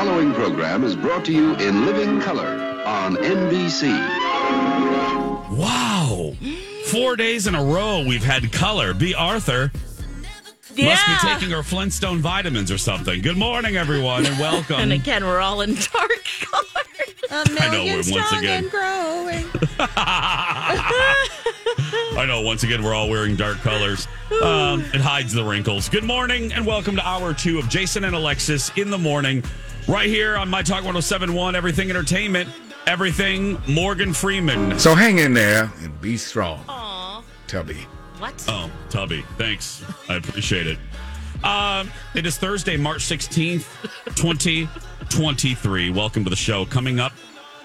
Following program is brought to you in living color on NBC. Wow. Four days in a row we've had color. Bea Arthur must be taking her Flintstone vitamins or something. Good morning, everyone, and welcome. And again, we're all in dark colors. I know we're once again. growing. I know. Once again, we're all wearing dark colors. Um, it hides the wrinkles. Good morning, and welcome to hour two of Jason and Alexis in the morning, right here on My Talk 1071, Everything Entertainment, Everything Morgan Freeman. So hang in there and be strong, Aw. Tubby. What? Oh, Tubby, thanks. I appreciate it. Um, it is Thursday, March 16th, 2023. Welcome to the show. Coming up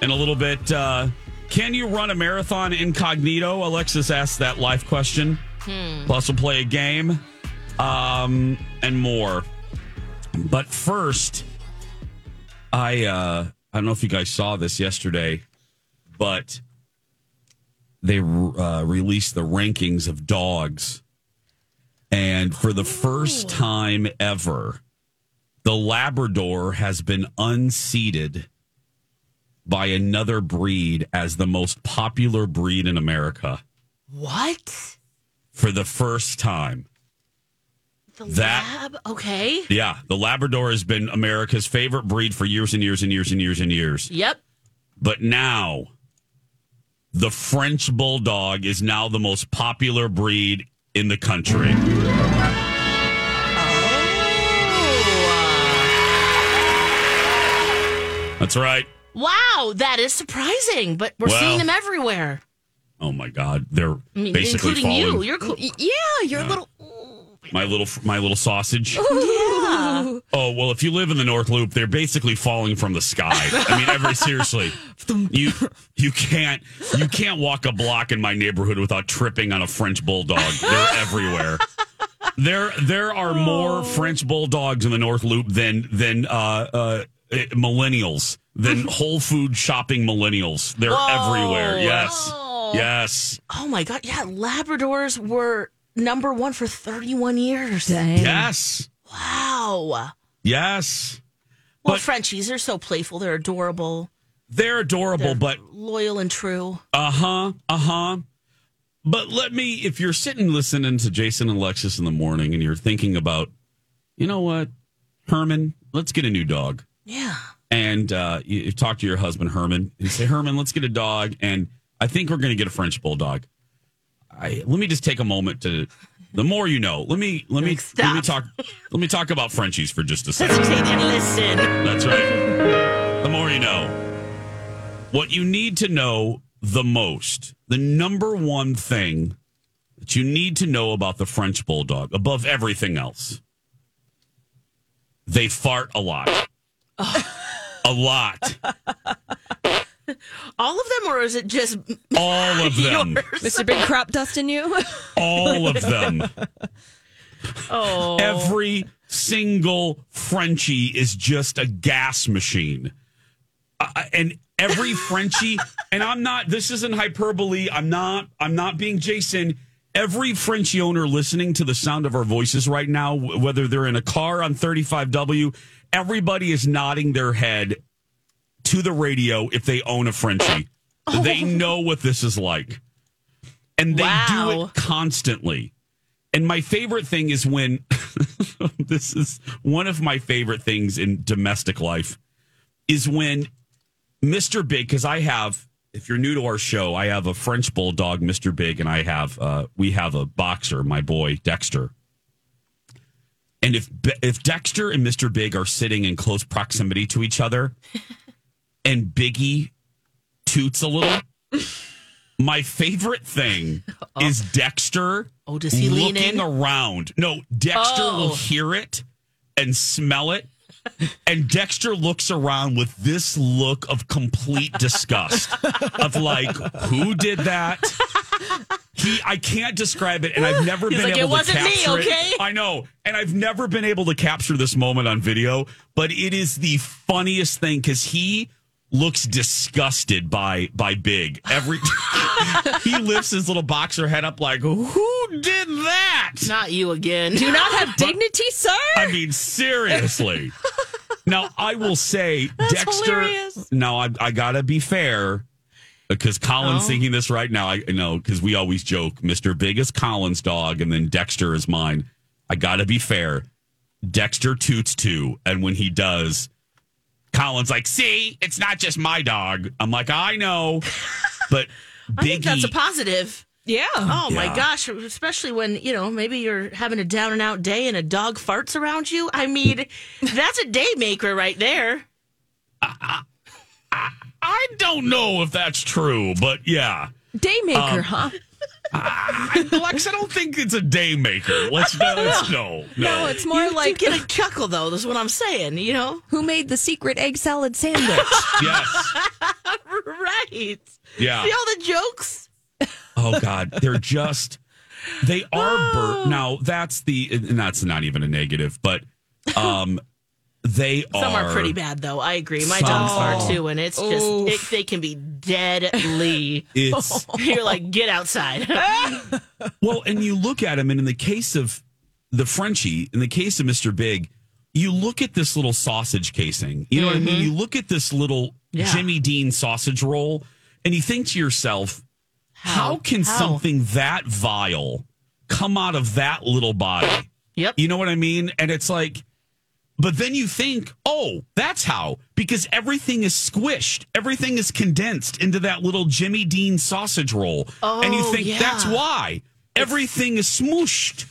in a little bit, uh, can you run a marathon incognito? Alexis asked that life question. Plus, we'll play a game um, and more. But first, I uh, I don't know if you guys saw this yesterday, but they uh, released the rankings of dogs. And for the first time ever, the Labrador has been unseated by another breed as the most popular breed in America What? for the first time. The That- lab? Okay. Yeah, the Labrador has been America's favorite breed for years and years and years and years and years. Yep. But now, the French Bulldog is now the most popular breed in the country. Oh. That's right. Wow, that is surprising, but we're Well- seeing them everywhere. Oh my God, they're I mean, basically including you. You're cool. Yeah, you're a little. My little my little sausage. Yeah. Oh well, if you live in the North Loop, they're basically falling from the sky. I mean, every seriously, you you can't you can't walk a block in my neighborhood without tripping on a French bulldog. They're everywhere. There there are more French bulldogs in the North Loop than than uh, uh, eh, millennials than Whole Food shopping millennials. They're everywhere. Yes, yes, Oh my God. Yeah. Labradors were number one for 31 years. yes, Wow. yes. Well, But- Frenchies are so playful. They're adorable. They're adorable, They're but loyal and true. Uh huh. Uh huh. But let me, if you're sitting listening to Jason and Alexis in the morning and you're thinking about, you know what, Herman, let's get a new dog. Yeah. And uh, you, you talk to your husband, Herman, and say, Herman, let's get a dog. And I think we're going to get a French bulldog. I, let me just take a moment to. The more you know. Let me let me Like, let me talk. Let me talk about Frenchies for just a second. Listen. That's right. The more you know. What you need to know the most, the number one thing that you need to know about the French Bulldog above everything else, they fart a lot. a lot. All of them, or is it just All of them. Mr. Big Crop Dusting you? All of them. Oh. Every single Frenchie is just a gas machine. Uh, and every Frenchie, and I'm not, this isn't hyperbole. I'm not, I'm not being Jason. Every Frenchie owner listening to the sound of our voices right now, whether they're in a car on 35W, everybody is nodding their head to the radio if they own a Frenchie. They know what this is like. And they do it constantly. And my favorite thing is when this is one of my favorite things in domestic life is when Mr. Big, because I have, if you're new to our show, I have a French bulldog, Mr. Big, and I have, uh, we have a boxer, my boy Dexter. And if if Dexter and Mr. Big are sitting in close proximity to each other, and Biggie toots a little, my favorite thing oh. is Dexter Oh, does he lean in? around. No, Dexter Oh. will hear it and smell it. And Dexter looks around with this look of complete disgust of like, who did that? He, I can't describe it, and I've never He's been like, able "It wasn't to me, capture okay?" it. I know, and I've never been able to capture this moment on video, but it is the funniest thing because he looks disgusted by by Big every. he lifts his little boxer head up like, who did that? Not you again. Do not have dignity, sir. I mean, seriously. now, I will say, Dexter. hilarious. Now, I, I gotta be fair because Colin's Oh. thinking this right now. I know because we always joke, Mister Big is Colin's dog, and then Dexter is mine. I gotta be fair. Dexter toots too, and when he does, Colin's like, "See, it's not just my dog." I'm like, "I know," but I think that's a positive. Yeah. Oh my gosh, especially when, you know, maybe you're having a down and out day and a dog farts around you. I mean, that's a day maker right there. I don't know if that's true, but yeah. day Daymaker, um, huh? I, Lex, I don't think it's a day maker. Let's no, let's, no, no. No, it's more you like do get a chuckle though, that's what I'm saying, you know? who made the secret egg salad sandwich? yes, right. yeah. See all the jokes? Oh God, they're just they are bur- now. That's the and that's not even a negative, but um, they Some are are pretty bad though. I agree. My dogs are. are too, and it's just it, they can be deadly. It's You're like, get outside. well, and you look at him, and in the case of the Frenchie, in the case of Mister Big, you look at this little sausage casing. You know what I mean? Mm-hmm. You look at this little Yeah. Jimmy Dean sausage roll, and you think to yourself, how, can How? something that vile come out of that little body? Yep. You know what I mean? And it's like, but then you think, oh, that's how, because everything is squished, everything is condensed into that little Jimmy Dean sausage roll. and you Oh, think yeah. that's why everything is smooshed.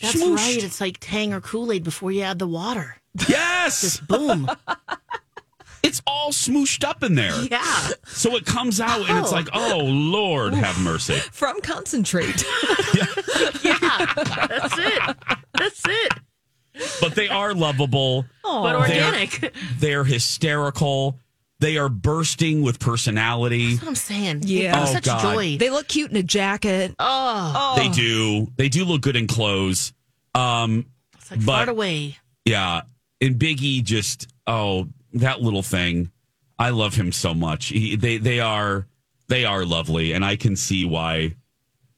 That's Smooshed. right. It's like Tang or Kool Aid before you add the water. Yes. Boom. it's all smooshed up in there. yeah. So it comes out and it's oh. like, oh, Lord, have mercy. From concentrate. Yeah. That's it. That's it. But they are lovable. But They're- organic. They're hysterical. They are bursting with personality. That's what I'm saying. Yeah. They Oh, such God. joy. They look cute in a jacket. oh, They do. They do look good in clothes. Um, it's like but- fart away. yeah. And Biggie just oh, that little thing. I love him so much. He, they they are they are lovely and I can see why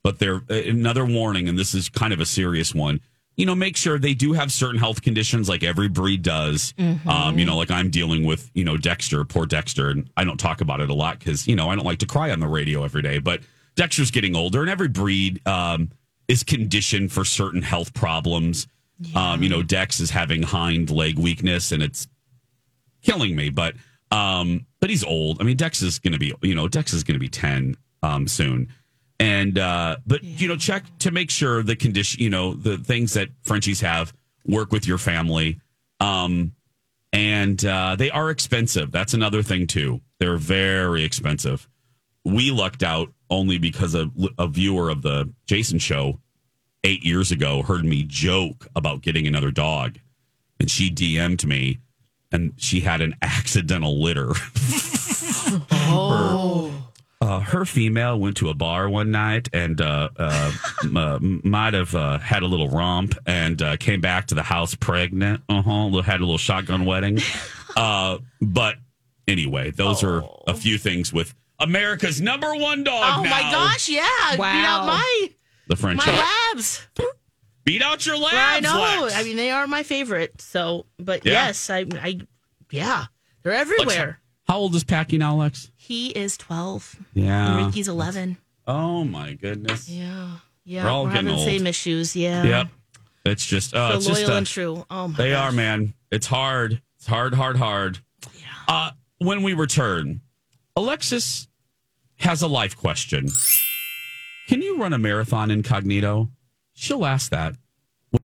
but they're uh, another warning and this is kind of a serious one. You know, make sure they do have certain health conditions like every breed does. Um, you know, like I'm dealing with, you know, Dexter, poor Dexter, and I don't talk about it a lot because, you know, I don't like to cry on the radio every day. But Dexter's getting older, and every breed um, is conditioned for certain health problems. Um, you know, Dex is having hind leg weakness, and it's killing me. But um, but he's old. I mean, Dex is going to be, you know, Dex is going to be ten um, soon. And uh, but you know, check to make sure the condition, you know, the things that Frenchies have work with your family. Um, and uh, they are expensive. That's another thing too. They're very expensive. We lucked out only because a, a viewer of the Jason show eight years ago heard me joke about getting another dog, and she DM'd me, and she had an accidental litter. Oh. Uh, her female went to a bar one night and uh, uh, m- uh, might have uh, had a little romp and uh, came back to the house pregnant. Uh huh. Had a little shotgun wedding. Uh, but anyway, those are a few things with America's number one dog. Oh my gosh, yeah. Beat Wow. out my the French. my labs. Beat out your labs. I know. Lex. I mean, they are my favorite. So, but Yeah. yes, I, I, yeah, they're Lex, everywhere. how old is Packy now, Lex? He is twelve. Yeah. And Ricky's eleven. Oh my goodness. Yeah, Yeah, We're all we're getting having the old. same issues. Yeah. Yep. It's just, uh, So it's loyal just, uh, and true. Oh my They gosh. are, man. It's hard. It's hard, hard, hard. Uh, when we return, Alexis has a life question. Can you run a marathon incognito? She'll ask that.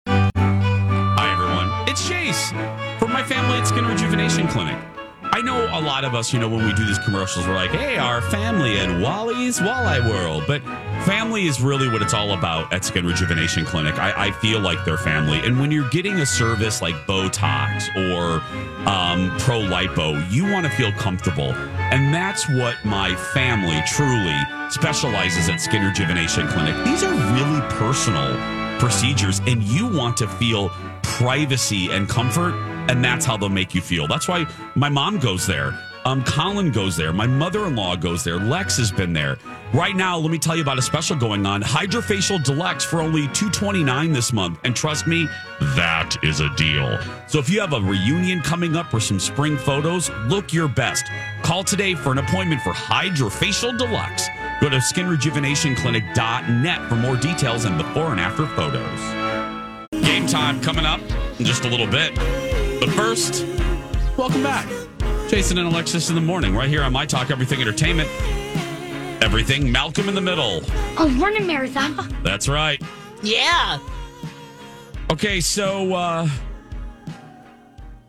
Hi, everyone. It's Chase from my family at Skin Rejuvenation Clinic. I know a lot of us, you know, when we do these commercials, we're like, hey, our family at Wally's Walleye World. But family is really what it's all about at Skin Rejuvenation Clinic. I, I feel like they're family. And when you're getting a service like Botox or um, Pro Lipo, you want to feel comfortable. And that's what my family truly specializes at Skin Rejuvenation Clinic. These are really personal procedures, and you want to feel privacy and comfort and that's how they'll make you feel. That's why my mom goes there. Um, Colin goes there. My mother-in-law goes there. Lex has been there. Right now, let me tell you about a special going on. HydraFacial Deluxe for only 229 this month, and trust me, that is a deal. So if you have a reunion coming up or some spring photos, look your best. Call today for an appointment for HydraFacial Deluxe. Go to skinrejuvenationclinic.net for more details and before and after photos. Game time coming up in just a little bit. But first, welcome back. Jason and Alexis in the morning, right here on My Talk Everything Entertainment. Everything Malcolm in the Middle. I'll run a marathon. That's right. Yeah. Okay, so uh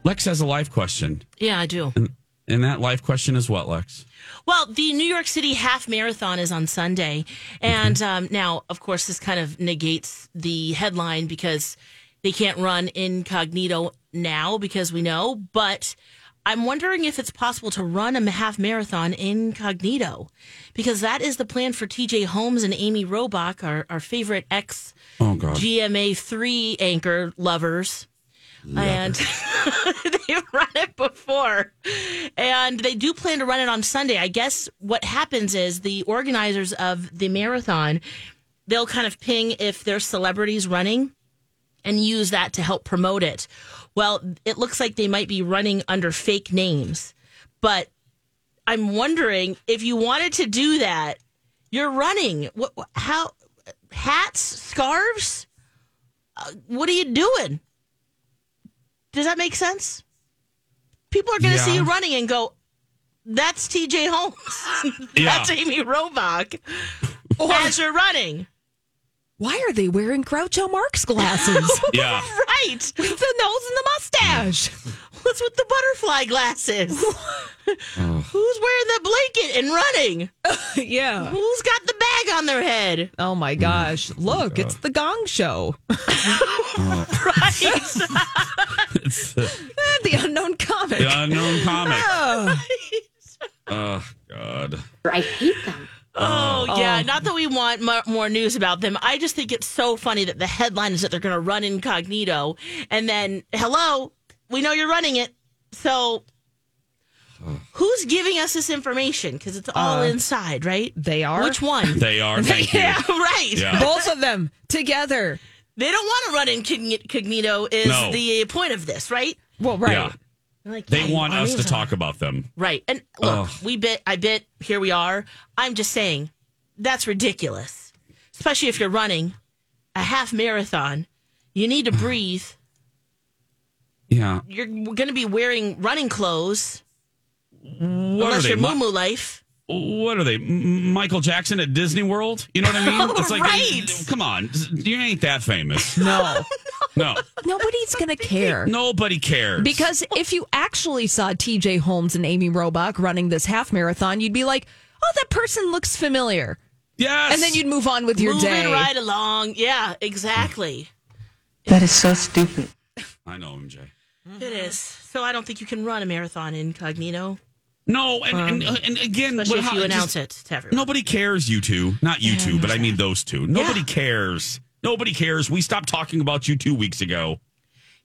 Lex has a life question. Yeah, I do. And and that life question is what, Lex? Well, the New York City Half Marathon is on Sunday. And um, now, of course, this kind of negates the headline because they can't run incognito now because we know. But I'm wondering if it's possible to run a half marathon incognito because that is the plan for TJ Holmes and Amy Robach, our, our favorite ex Oh. GMA3 anchor lovers. And they've run it before. And they do plan to run it on Sunday. I guess what happens is the organizers of the marathon, they'll kind of ping if there's celebrities running and use that to help promote it. Well, it looks like they might be running under fake names. But I'm wondering if you wanted to do that, you're running. What, how hats, scarves? Uh, what are you doing? Does that make sense? People are going to see you running and go, "That's T.J. Holmes. Yeah. That's Amy Robach." As you're running, Why are they wearing Groucho Marx glasses? Yeah. right? With the nose and the mustache. What's with the butterfly glasses? Who's wearing the blanket and running? yeah. Who's got the bag on their head? Oh my gosh. Look, it's the Gong Show. Right? it's uh, the unknown comic. the unknown comic. Oh god. I hate them. Oh, yeah. Not that we want mo- more news about them. I just think it's so funny that the headline is that they're going to run incognito. And then, hello, we know you're running it. So who's giving us this information? Because it's all Uh, inside, right? They are. Which one? They are. Thank you. yeah, right. Yeah. Both of them together. They don't want to run incognito, is No. the point of this, right? Well, right. Yeah. Like, They yeah, want us to talk about them. Right. And look, Ugh. we bit, I bit, here we are. I'm just saying, that's ridiculous. Especially if you're running a half marathon. You need to mm. breathe. Yeah. You're going to be wearing running clothes. What unless you're Mi- moo life. what are they? Michael Jackson at Disney World? You know what I mean? It's like, Right. come on, you ain't that famous. No. No, Nobody's going to care. nobody cares. Because if you actually saw TJ Holmes and Amy Robach running this half marathon, you'd be like, oh, that person looks familiar. yes, And then you'd move on with your Moving day. right along. Yeah, exactly. That is so stupid. I know MJ. It is. So I don't think you can run a marathon incognito, No, and and, um, and again, especially what- if how- you announce just- it to everyone. Nobody cares, you two. Not you two, but I mean those two. Nobody cares. Nobody cares. We stopped talking about you two weeks ago.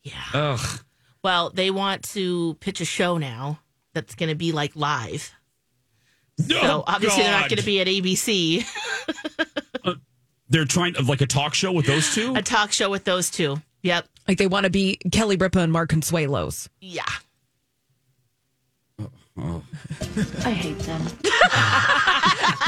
Yeah. Ugh. Well, they want to pitch a show now that's going to be like live. No, so Oh, obviously they're not going to be at ABC. Uh, they're trying to like a talk show with those two. A talk show with those two. Yep. Like they want to be Kelly Ripa and Mark Consuelos. Yeah. Oh, oh. I hate them.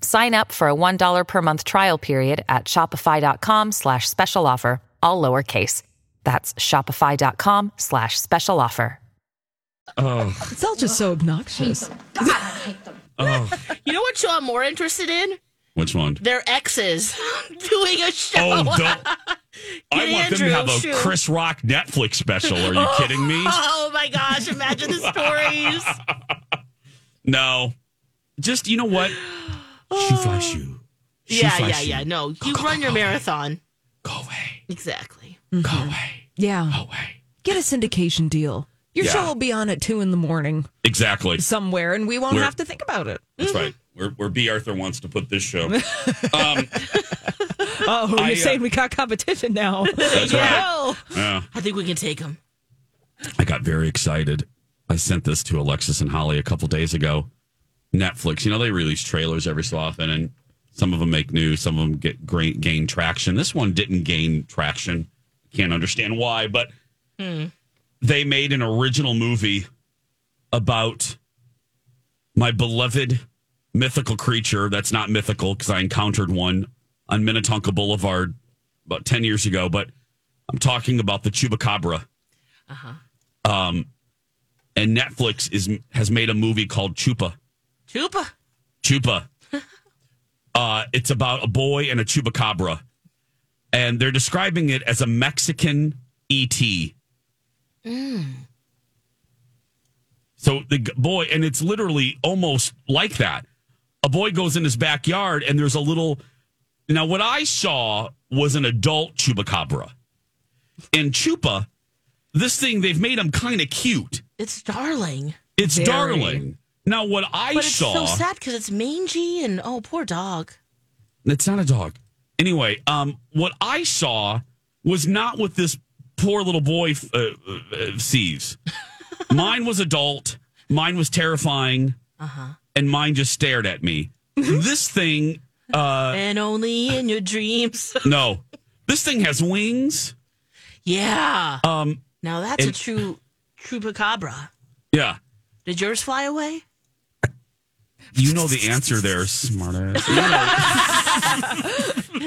Sign up for a $1 per month trial period at shopify.com slash special offer, all lowercase. That's shopify.com slash special offer. Oh, It's all just so obnoxious. oh. You know what show I'm more interested in? Which one? Their exes doing a show. Oh, don't. I want them to have a shoot. Chris Rock Netflix special. Are you oh, kidding me? Oh my gosh! Imagine the stories. No. Just, you know what? Shoe fly shoe. Shoe yeah, fly yeah, shoe. yeah. No, you go, run go, your go. marathon. Go away. Exactly. Go away. Yeah. Go away. Get a syndication deal. Your Yeah. show will be on at two in the morning Exactly. somewhere, and we won't We're- have to think about it. That's right. Where, where Bea Arthur wants to put this show. Um, Oh, I, you're uh, saying we got competition now? That's right. Yeah. I think we can take them. I got very excited. I sent this to Alexis and Holly a couple days ago. Netflix, you know, they release trailers every so often, and some of them make news, some of them get great, gain traction. This one didn't gain traction. Can't understand why, but they made an original movie about my beloved mythical creature that's not mythical because I encountered one on Minnetonka Boulevard about 10 years ago, but I'm talking about the Chupacabra. Um, and Netflix is has made a movie called Chupa. Chupa. Chupa. uh, it's about a boy and a chupacabra, and they're describing it as a Mexican ET. So the boy, and it's literally almost like that. A boy goes in his backyard, and there's a little. Now, what I saw was an adult chupacabra. And Chupa, this thing they've made him kind of cute. It's darling. It's Very. darling. Now, what I But it's saw. so sad because it's mangy and oh, poor dog. It's not a dog. Anyway, um, what I saw was not what this poor little boy uh, uh, sees. mine was adult. Mine was terrifying, and mine just stared at me. this thing, uh, and only in your dreams. no, this thing has wings. yeah. Um, Now that's a true, true chupacabra. yeah, Did yours fly away? You know the answer there, smartass.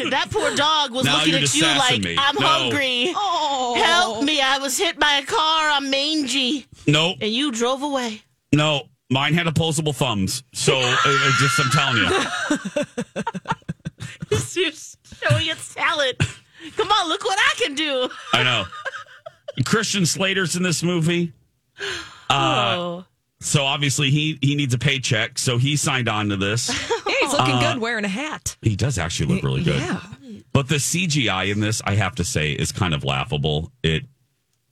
that poor dog was Now looking you're at you just sassing like, me. I'm No. hungry. oh, Help me. I was hit by a car. I'm mangy. no, And you drove away. no, mine had opposable thumbs. So, uh, uh, just I'm telling you. You're showing its talent. Come on, look what I can do. I know. Christian Slater's in this movie. Uh, oh. So obviously he he needs a paycheck, so he signed on to this. yeah, he's looking uh, good wearing a hat. He does actually look really good. Yeah. But the CGI in this, I have to say, is kind of laughable. It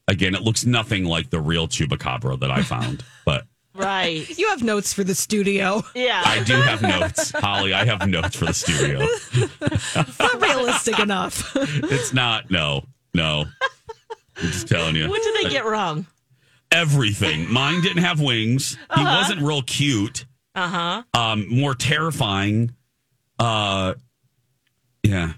again, it looks nothing like the real Chupacabra that I found. but Right. You have notes for the studio. Yeah. I do have notes, Holly. I have notes for the studio. Not realistic enough. It's not. No, no. I'm just telling you. what did they get wrong? Everything. Mine didn't have wings. He wasn't real cute. Uh huh. um more terrifying uh yeah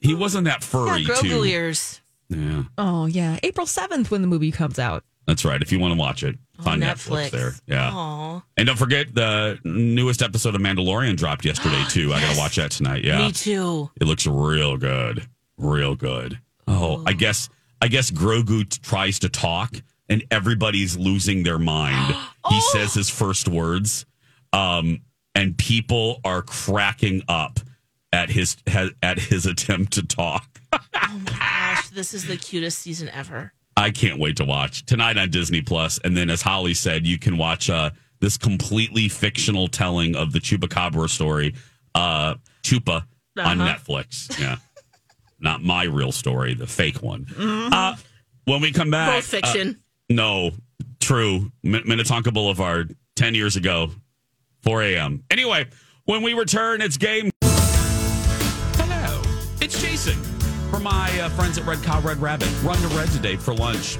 he wasn't that furry Grogu too ears. yeah Oh yeah, April seventh when the movie comes out. that's right if you want to watch it find netflix. Netflix. there yeah Aw. and don't forget the newest episode of mandalorian dropped yesterday too i gotta watch that tonight yeah Me too. it looks real good real good oh i guess i guess grogu t- tries to talk and everybody's losing their mind he says his first words um and people are cracking up at his at his attempt to talk. Oh my gosh, this is the cutest season ever. I can't wait to watch tonight on Disney Plus, and then as Holly said, you can watch uh, this completely fictional telling of the Chupacabra story, uh, Chupa, on Uh-huh. Netflix. Yeah, not my real story, the fake one. Uh, when we come back, Both fiction. No, true. Min- Minnetonka Boulevard, ten years ago, four a.m. Anyway, when we return, it's game. Hello, it's Jason for my uh, friends at Red Cow Red Rabbit. Run to Red today for lunch.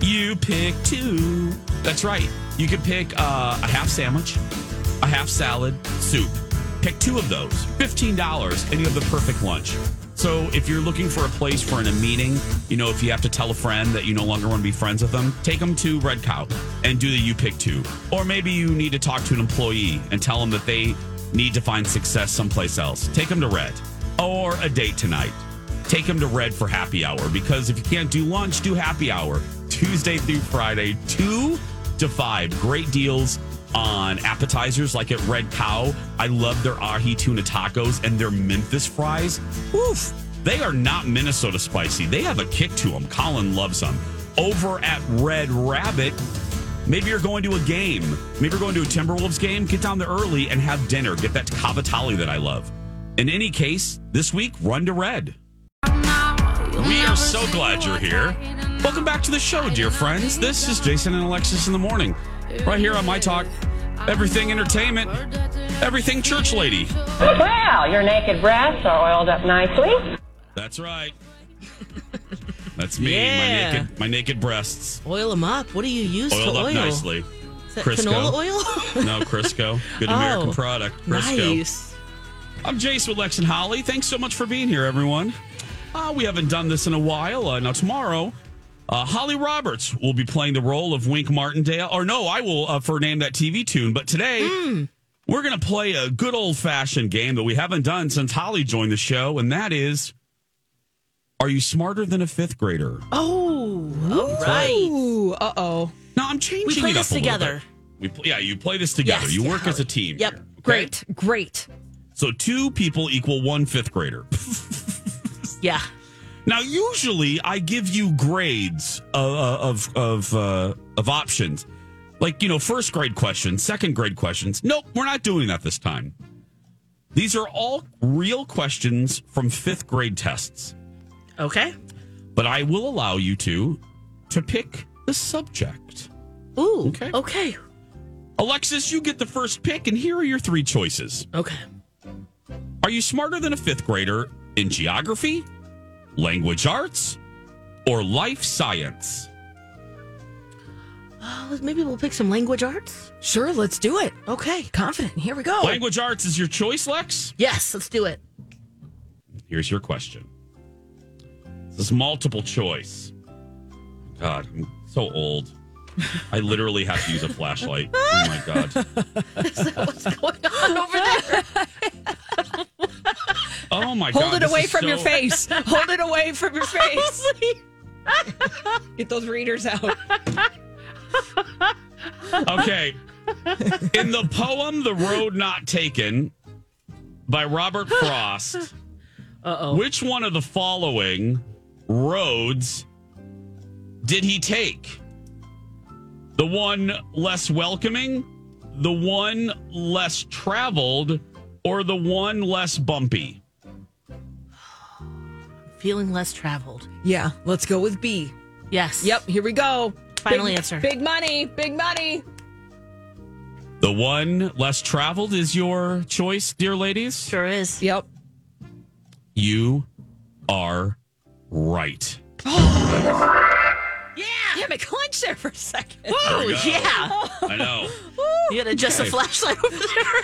You pick two. That's right. You can pick uh, a half sandwich, a half salad, soup. Pick two of those. $15, and you have the perfect lunch. So if you're looking for a place for in a meeting, you know, if you have to tell a friend that you no longer want to be friends with them, take them to Red Cow and do the you pick two. Or maybe you need to talk to an employee and tell them that they need to find success someplace else. Take them to Red. Or a date tonight take them to Red for happy hour because if you can't do lunch, do happy hour Tuesday through Friday, 2 to 5. Great deals on appetizers like at Red Cow. I love their ahi tuna tacos and their Memphis fries. Oof. They are not Minnesota spicy. They have a kick to them. Colin loves them. Over at Red Rabbit, Maybe you're going to a game. Maybe you're going to a Timberwolves game. Get down there early and have dinner. Get that cavatelli that I love. In any case, this week, run to red. We are so glad you're here. Welcome back to the show, dear friends. This is Jason and Alexis in the morning, right here on My Talk. Everything entertainment, everything church lady. Well, your naked breasts are oiled up nicely. That's right. That's me. Yeah. My naked, my naked breasts Oil them up. What do you use oiled to up oil? nicely. Is that Crisco. canola oil? No, Crisco. Good Oh, American product. Crisco. nice. I'm Jace with Lex and Holly. Thanks so much for being here, everyone. Uh, we haven't done this in a while. Uh, now, tomorrow, uh, Holly Roberts will be playing the role of Wink Martindale. Or no, I will uh, for name that TV tune. But today, we're going to play a good old fashioned game that we haven't done since Holly joined the show, and that is Are you smarter than a fifth grader? Oh, all right. Uh oh. No, I'm changing We play it this a together. We pl- yeah, you play this together. Yes, you yeah, work as a team. Yep. here, okay? Great, great. So two people equal one fifth grader. Yeah. Now, usually I give you grades uh, of of uh, of options, like you know, first grade questions, second grade questions. Nope, we're not doing that this time. These are all real questions from fifth grade tests, Okay. but I will allow you to to pick the subject. Ooh. Okay. Okay. Alexis, you get the first pick, and here are your three choices. Okay. Are you smarter than a fifth grader in geography, language arts, or life science? Uh, maybe we'll pick some language arts. Sure, let's do it. Okay. Confident. Here we go. Language arts is your choice, Lex? Yes, let's do it. Here's your question. This is multiple choice. God, I'm so old. I literally have to use a flashlight. Oh my God. What's going on over there? Oh my god. Hold God. it away is from your face. Hold it away from your face. Get those readers out. Okay. In the poem The Road Not Taken by Robert Frost, Uh-oh. which one of the following roads did he take? The one less welcoming, the one less traveled, or the one less bumpy? Feeling less traveled. Yeah, let's go with B. Yes. Yep, here we go. Final Big- answer. Big money, big money. The one less traveled is your choice, dear ladies? Sure is. Yep. You are right. Yeah. Damn it, clinched there for a second. Oh, yeah. I know. You got to adjust Okay. the flashlight over there.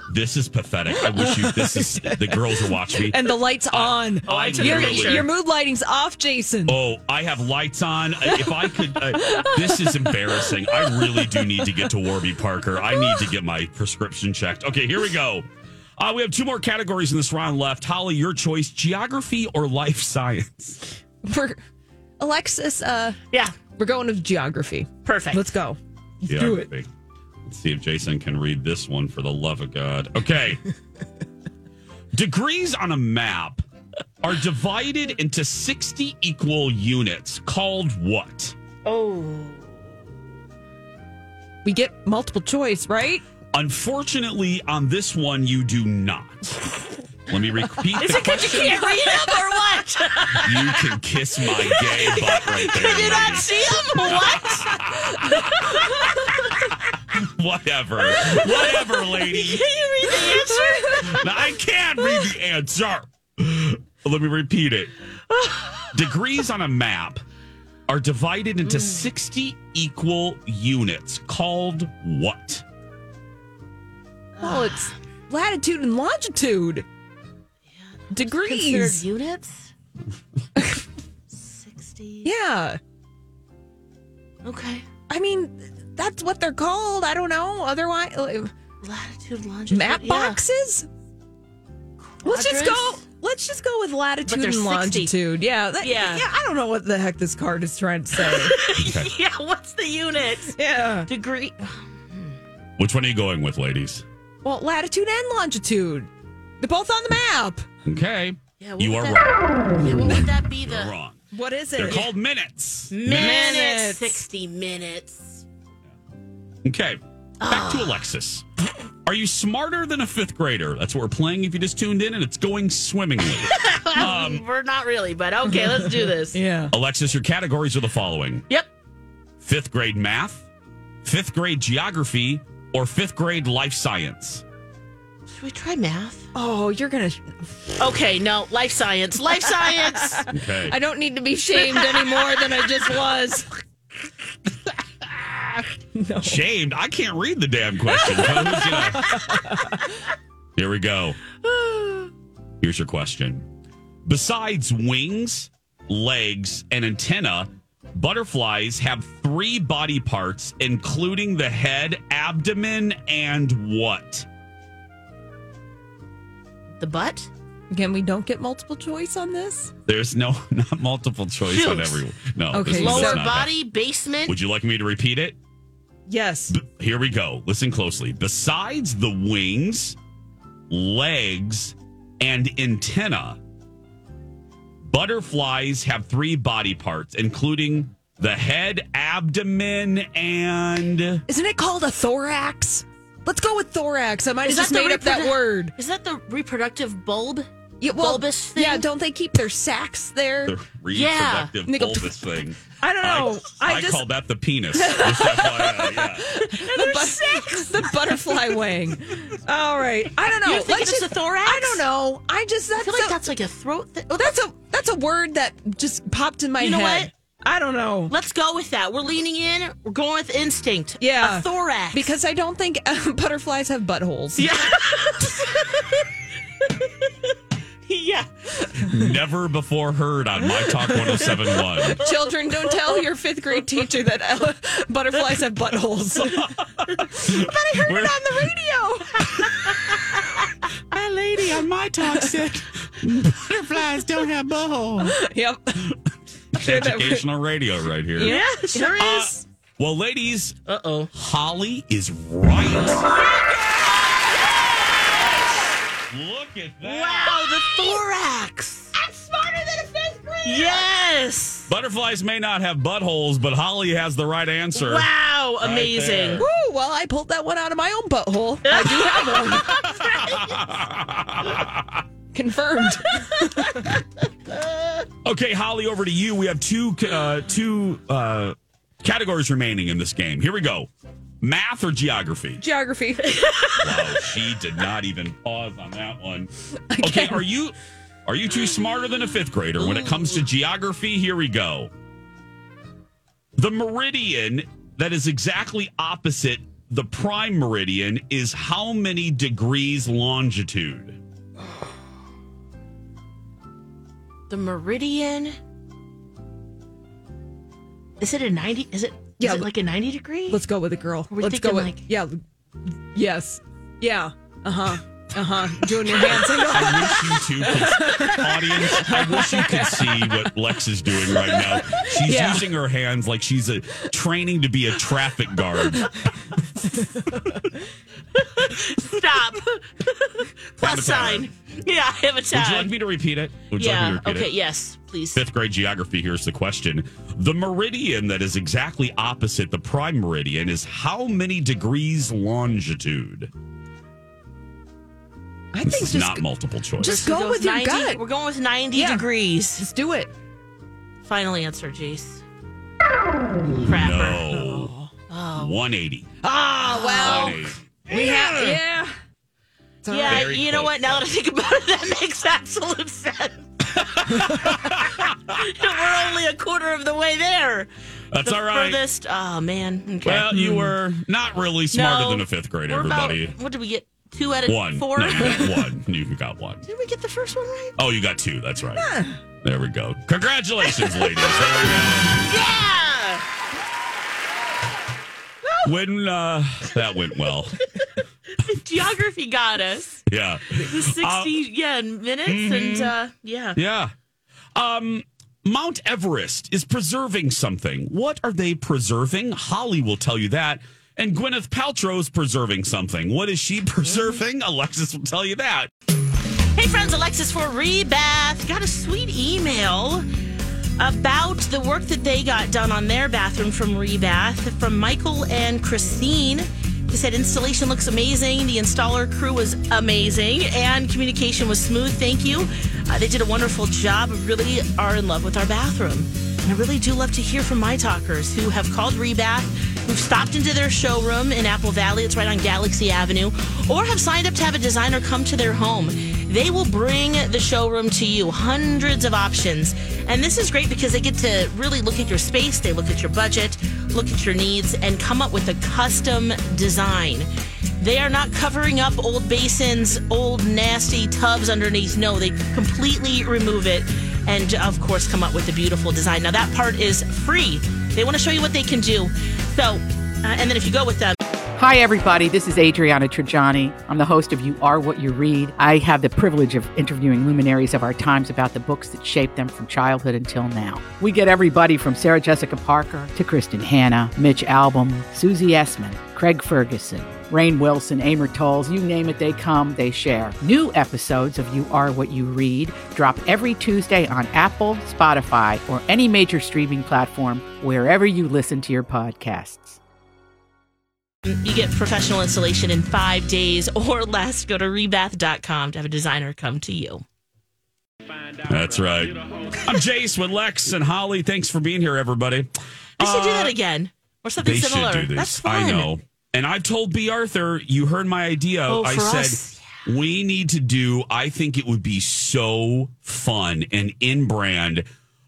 This is pathetic. I wish you. This is the girls who watch me. And the lights on. Oh, I took your, picture. your mood lighting's off, Jason. Oh, I have lights on. If I could, uh, this is embarrassing. I really do need to get to Warby Parker. I need to get my prescription checked. Okay, here we go. Uh, we have two more categories in this round left. Holly, your choice: geography or life science. We're, Alexis, uh, Yeah. we're going to geography. Perfect. Let's go. Let's do it. Geography. Let's see if Jason can read this one for the love of God. Okay. Degrees on a map are divided into 60 equal units called what? Oh. We get multiple choice, right? Unfortunately, on this one, you do not. Let me repeat Is the it because you can't read them or what? You can kiss my gay butt right there. Can you not lady. see him? What? Whatever. Whatever, lady. Can you read the answer? Now, I can't read the answer. Let me repeat it. Degrees on a map are divided into mm. 60 equal units called what? Well, it's latitude and longitude. Degrees. Considered units? 60. Yeah. Okay. I mean, that's what they're called. I don't know. Otherwise, uh, Latitude, longitude. map yeah. boxes. Let's just go. Let's just go with latitude and longitude. Yeah, that- Yeah. yeah. I don't know what the heck this card is trying to say. yeah, what's the unit? yeah. Degree. Which one are you going with, ladies? Well, latitude and longitude. They're both on the map. Okay. Yeah, you are that- wrong. Yeah, what would that be? You're wrong. What is it? They're called minutes. minutes. Minutes. 60 minutes. Okay. Back to Alexis. Are you smarter than a fifth grader? That's what we're playing if you just tuned in, and it's going swimmingly. Um, We're not really, but okay, let's do this. yeah. Alexis, your categories are the following Yep. fifth grade math, fifth grade geography, or fifth grade life science. Should we try math? Oh, you're gonna. Okay, no, life science. Life science. Okay. I don't need to be shamed any more than I just was. no. Shamed. I can't read the damn question. Coach, you know. Here we go. Here's your question. Besides wings, legs, and antenna, butterflies have three body parts, including the head, abdomen, and what? The butt? Again, we don't get multiple choice on this. There's no not multiple choice on Shoot. every. No. Okay, Lower not body, basement. Would you like me to repeat it? Yes. B- Here we go. Listen closely. Besides the wings, legs, and antenna, butterflies have three body parts, including the head, abdomen, and Isn't it called a thorax? Let's go with thorax. I might have Is just that the made up that word. Is that the reproductive bulb? Yeah, well, bulbous thing? Yeah, don't they keep their sacks there? the reproductive Nickel- bulbous thing. I don't know. I, I, I just call that the penis. Just FYI, yeah. the, but- the butterfly wing. All right. I don't know. You're thinking Let's it's just- a thorax? I don't know. I just I that's feel like a, that's like a throat thing. oh, that's a that's a word that just popped in my You know head. I don't know. Let's go with that. We're leaning in. We're going with instinct. Yeah. A thorax. Because I don't think uh, butterflies have buttholes. Yeah. yeah. Never before heard on My Talk 1071. Children, don't tell your fifth grade teacher that uh, butterflies have buttholes. but I heard We're- it on the radio. My lady on My Talk said butterflies don't have buttholes. Yep. Educational radio right here. Yeah, sure Uh, is. well, ladies, Uh oh. Holly is right. Look at that. Wow, the thorax. I'm smarter than a fifth grader. Yes. Butterflies may not have buttholes, but Holly has the right answer. Wow, Right amazing. there. Woo, well, I pulled that one out of my own butthole. I do have one. Confirmed. Okay, Holly, over to you. We have two uh, two uh, categories remaining in this game. Here we go. Math or geography? Geography. Wow, she did not even pause on that one. Okay, are you are you too smarter than a fifth grader when it comes to geography? Here we go. The meridian that is exactly opposite the prime meridian is how many degrees longitude? The meridian. Is it a 90? Is it, Yeah, is it like a 90 degree? Let's go with a girl. Let's go with like- yeah. Yes. Yeah. Uh huh. Uh huh. Doing your hands. I wish you two could, audience. I wish you could see what Lex is doing right now. She's Yeah. using her hands like she's a training to be a traffic guard. Stop. Plus sign. Yeah, I have a tag. Would you like me to repeat it? Would you yeah. like me to repeat okay. it? Yes, please. Fifth grade geography. Here's the question: The meridian that is exactly opposite the prime meridian is how many degrees longitude? I This think is just not multiple choice. just We go with your 90 gut. We're going with 90 Yeah. degrees. Just do it. Final answer, Jace. Crapper. no. 180. Ah, well, 180. we have yeah. It's all Yeah. Very you know what? Now that I think about it, that makes absolute sense. We're only a quarter of the way there. That's the all right. Furthest. Oh man. Okay. Well, you were not really smarter No, than a fifth grader, We're about- everybody. what did we get? Two out of One. four. No, you got one. You got one. did we get the first one right? Oh, you got two. That's right. There we go. Congratulations, ladies. There we go. Yeah. When uh, that went well. Geography got us. Yeah. The sixty yeah minutes and uh, yeah. Yeah. Um, Mount Everest is preserving something. What are they preserving? Holly will tell you that. And Gwyneth Paltrow's preserving something. What is she preserving? Alexis will tell you that. Hey friends, Alexis for Rebath. Got a sweet email about the work that they got done on their bathroom from Rebath from Michael and Christine. They said installation looks amazing, the installer crew was amazing, and communication was smooth. Thank you. Uh, they did a wonderful job. Really are in love with our bathroom. And I really do love to hear from my talkers who have called Rebath, who've stopped into their showroom in Apple Valley, it's right on Galaxy Avenue, or have signed up to have a designer come to their home. They will bring the showroom to you, hundreds of options. And this is great because they get to really look at your space, they look at your budget, look at your needs, and come up with a custom design. They are not covering up old basins, old nasty tubs underneath. No, they completely remove it and, of course, come up with a beautiful design. Now, that part is free. They want to show you what they can do. So, uh, and then if you go with them, Hi, everybody. This is Adriana Trigiani. I'm the host of You Are What You Read. I have the privilege of interviewing luminaries of our times about the books that shaped them from childhood until now. We get everybody from Sarah Jessica Parker to Kristin Hannah, Mitch Albom, Susie Essman, Craig Ferguson, Rainn Wilson, Amor Towles, you name it, they come, they share. New episodes of You Are What You Read drop every Tuesday on Apple, Spotify, or any major streaming platform wherever you listen to your podcasts. You get professional installation in five days or less. Go to rebath.com to have a designer come to you. That's right. I'm Jace with Lex and Holly. Thanks for being here, everybody. I should do Uh, that again or something They similar. should do this. That's fun. I know. And I've told Bea Arthur, you heard my idea. Oh, I said, us? we need to do, I think it would be so fun and in brand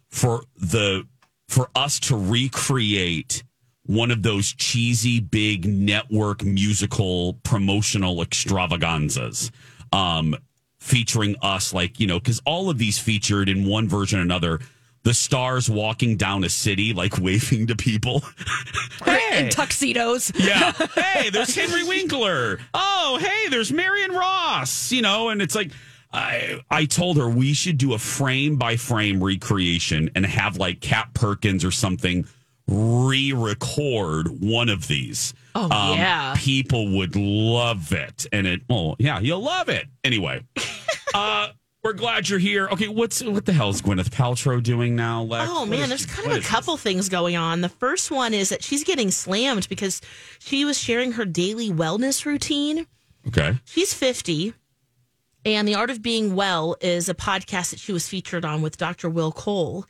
for the, for us to recreate one of those cheesy big network musical promotional extravaganzas. Um, featuring us like, you know, because all of these featured in one version or another, the stars walking down a city, like waving to people. In tuxedos. Yeah. Hey, there's Henry Winkler. Oh, hey, there's Marion Ross. You know, and it's like I I told her we should do a frame by frame recreation and have like Kat Perkins or something re-record one of these. Um, Oh, yeah. People would love it. And it oh yeah, you'll love it. Anyway. uh we're glad you're here. Okay, what's what the hell is Gwyneth Paltrow doing now, Lex? Oh What man, there's she- kind of a couple things going on. The first one is that she's getting slammed because she was sharing her daily wellness routine. Okay. She's 50, and The Art of Being Well is a podcast that she was featured on with Dr. Will Cole.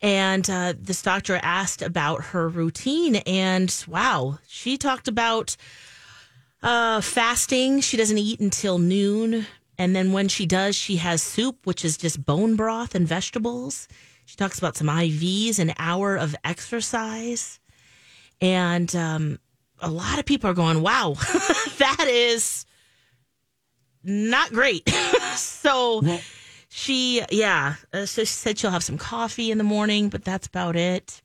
And uh, this doctor asked about her routine, and wow, she talked about uh, fasting. She doesn't eat until noon. And then when she does, she has soup, which is just bone broth and vegetables. She talks about some IVs, an hour of exercise. And um, a lot of people are going, wow, that is not great. so she, yeah, uh, so she said she'll have some coffee in the morning, but that's about it.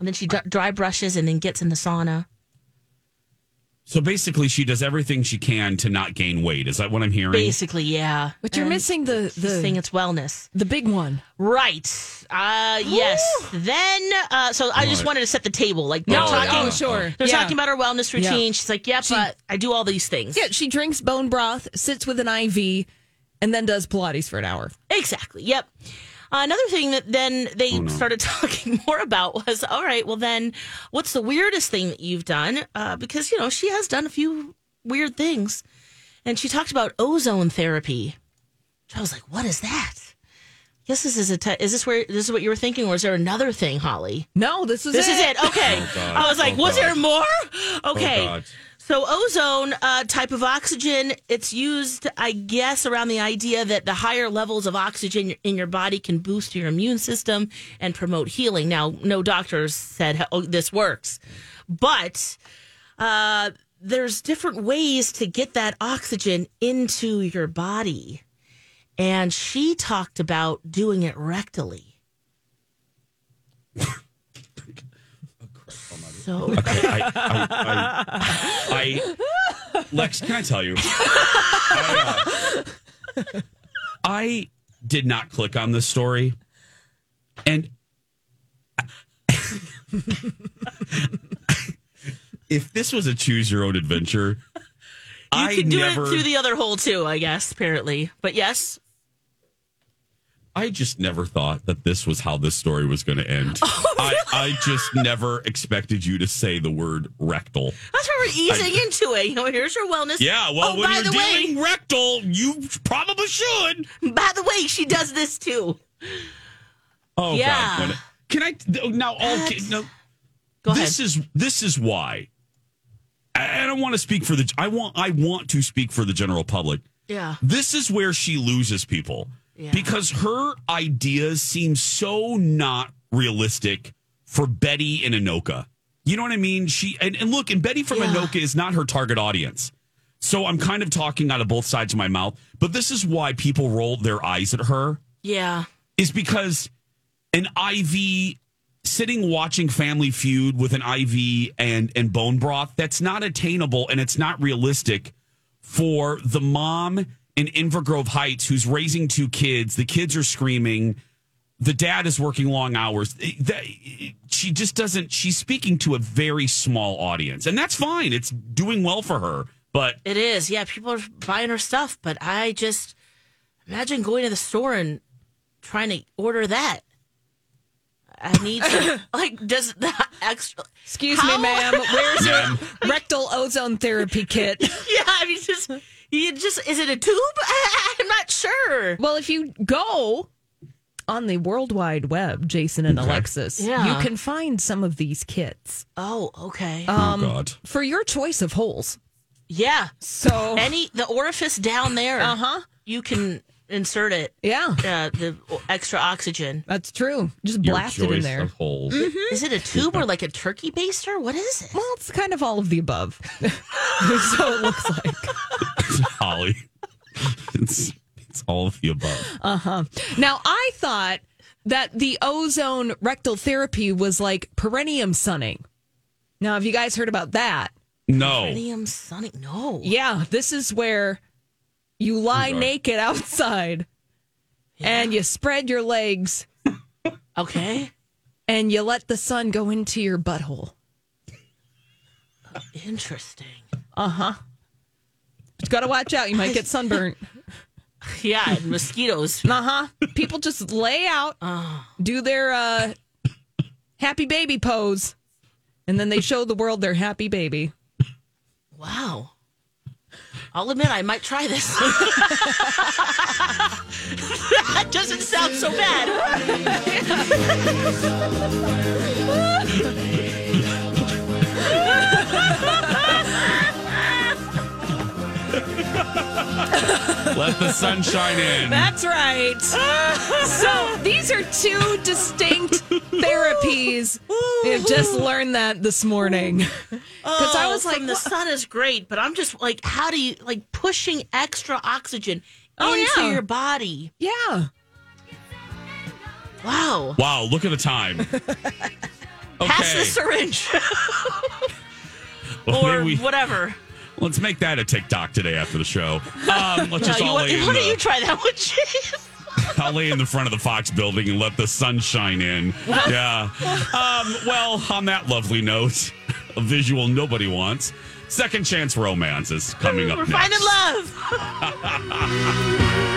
And then she d- dry brushes and then gets in the sauna. So basically, she does everything she can to not gain weight. Is that what I'm hearing? Basically, yeah. But you're And missing the she's the saying it's wellness. the big one. Right. Uh yes. Then uh so I just Right. wanted to set the table. Like they're Oh, talking yeah. sure. they're Yeah. talking about her wellness routine. Yeah. She's like, Yep, She- but I do all these things. Yeah, she drinks bone broth, sits with an IV, and then does Pilates for an hour. Exactly. Yep. Uh, another thing that then they Oh, started talking more about was all right, well, then what's the weirdest thing that you've done? Uh, because, you know, she has done a few weird things. And she talked about ozone therapy. I was like, what is that? Yes, this is a. Te- is this where this is what you were thinking, or is there another thing, Holly? No, this is this it. is it. Okay, Oh, I was like, Oh, was God. there more? Okay, God. So ozone uh, type of oxygen, it's used, I guess, around the idea that the higher levels of oxygen in your body can boost your immune system and promote healing. Now, no doctors said oh, this works, but uh, there's different ways to get that oxygen into your body, and she talked about doing it rectally. So Okay, I, I, I, I, Lex, can I tell you? I, uh, I did not click on this story, and if this was a choose your own adventure, You I could do never, it through the other hole too, I guess, apparently. But yes. I just never thought that this was how this story was going to end. Oh, I, I just never expected you to say the word rectal. That's why we're easing into it. You know, here's your wellness. Yeah, well, oh, when by you're the dealing way, rectal, you probably should. by the way, she does this too. Oh Yeah. God! When- Can I now? Okay, no. Go this is this is why. I I don't want to speak for the. I want. I want to speak for the general public. Yeah. This is where she loses people because her ideas seem so not realistic for Betty and Anoka. You know what I mean? She and, and look, and Betty from Yeah. Anoka is not her target audience. So I'm kind of talking out of both sides of my mouth. But this is why people roll their eyes at her Yeah. is because an IV sitting watching Family Feud with an IV and and bone broth that's not attainable and it's not realistic for the mom in Inver Grove Heights who's raising two kids. The kids are screaming. The dad is working long hours. That- She just doesn't. She's speaking to a very small audience, and that's fine. It's doing well for her. But It is. Yeah, people are buying her stuff, but I just imagine going to the store and trying to order that. I need to like does the extra Excuse How? me, ma'am. Where's your rectal ozone therapy kit? Yeah, I mean just you just is it a tube? I'm not sure. Well, if you go on the World Wide Web, Jason and Alexis, Yeah. you can find some of these kits Oh, okay. um, oh god, for your choice of holes. yeah. So, Any the orifice down there. uh huh. You can insert it. Yeah, Uh, the extra oxygen. that's true. Just your blast it in choice there. of holes. Is it a tube or like a turkey baster? What is it? Well, it's kind of all of the above. so it looks like. Holly. It's, it's all of the above. Uh huh. Now, I thought that the ozone rectal therapy was like perineum sunning. Now, have you guys heard about that? No. Medium sunny. No. Yeah, this is where you lie naked outside and you spread your legs Okay. and you let the sun go into your butthole. Interesting. Uh huh. But you got to watch out. You might get sunburnt. Yeah, and mosquitoes. Uh huh. People just lay out, do their uh, happy baby pose, and then they show the world their happy baby. Wow. I'll admit I might try this. that doesn't sound so bad. Let the sun shine in. That's right. so these are two distinct therapies. We just learned that this morning. Because I was like, Oh, the sun is great, but I'm just like, how do you like pushing extra oxygen Oh, into yeah. your body? Yeah. Wow. Wow, look at the time. Pass the syringe or we- whatever. Let's make that a TikTok today after the show. Um, let's No, just all why lay in don't you try that one, Jace? I'll lay in the front of the Fox building and let the sun shine in. Yeah. Um, well, on that lovely note, a visual nobody wants. Second chance romance is coming up We're next. finding love.